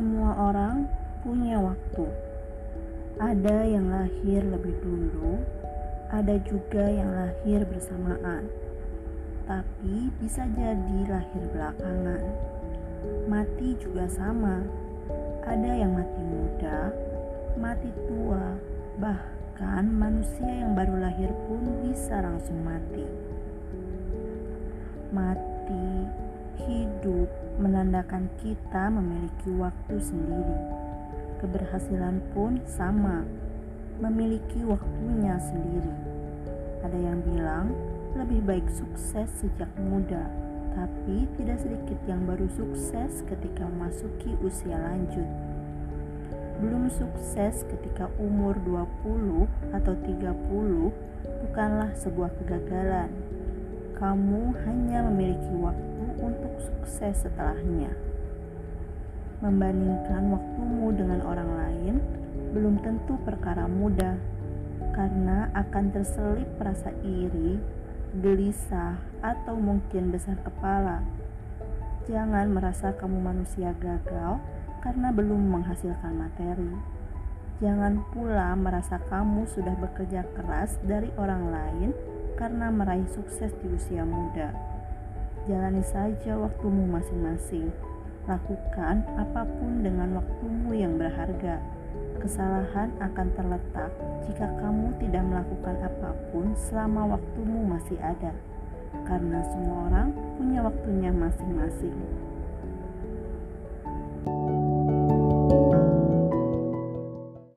orang punya waktu. Ada yang lahir lebih dulu, ada juga yang lahir bersamaan, tapi bisa jadi lahir belakangan. Mati juga sama, ada yang mati muda, mati tua, bahkan manusia yang baru lahir pun bisa langsung mati. Mati, hidup, menandakan kita memiliki waktu sendiri. Keberhasilan pun sama, memiliki waktunya sendiri. Ada yang bilang lebih baik sukses sejak muda, tapi tidak sedikit yang baru sukses ketika memasuki usia lanjut. Belum sukses ketika umur 20 atau 30 bukanlah sebuah kegagalan. Kamu hanya memiliki waktu untuk sukses setelahnya. Membandingkan waktumu dengan orang lain belum tentu perkara mudah, karena akan terselip rasa iri, gelisah, atau mungkin besar kepala. Jangan merasa kamu manusia gagal karena belum menghasilkan materi. Jangan pula merasa kamu sudah bekerja keras dari orang lain karena meraih sukses di usia muda. Jalani saja waktumu masing-masing Lakukan apa pun dengan waktumu yang berharga. Kesalahan akan terletak jika kamu tidak melakukan apa pun selama waktumu masih ada, karena semua orang punya waktunya masing-masing.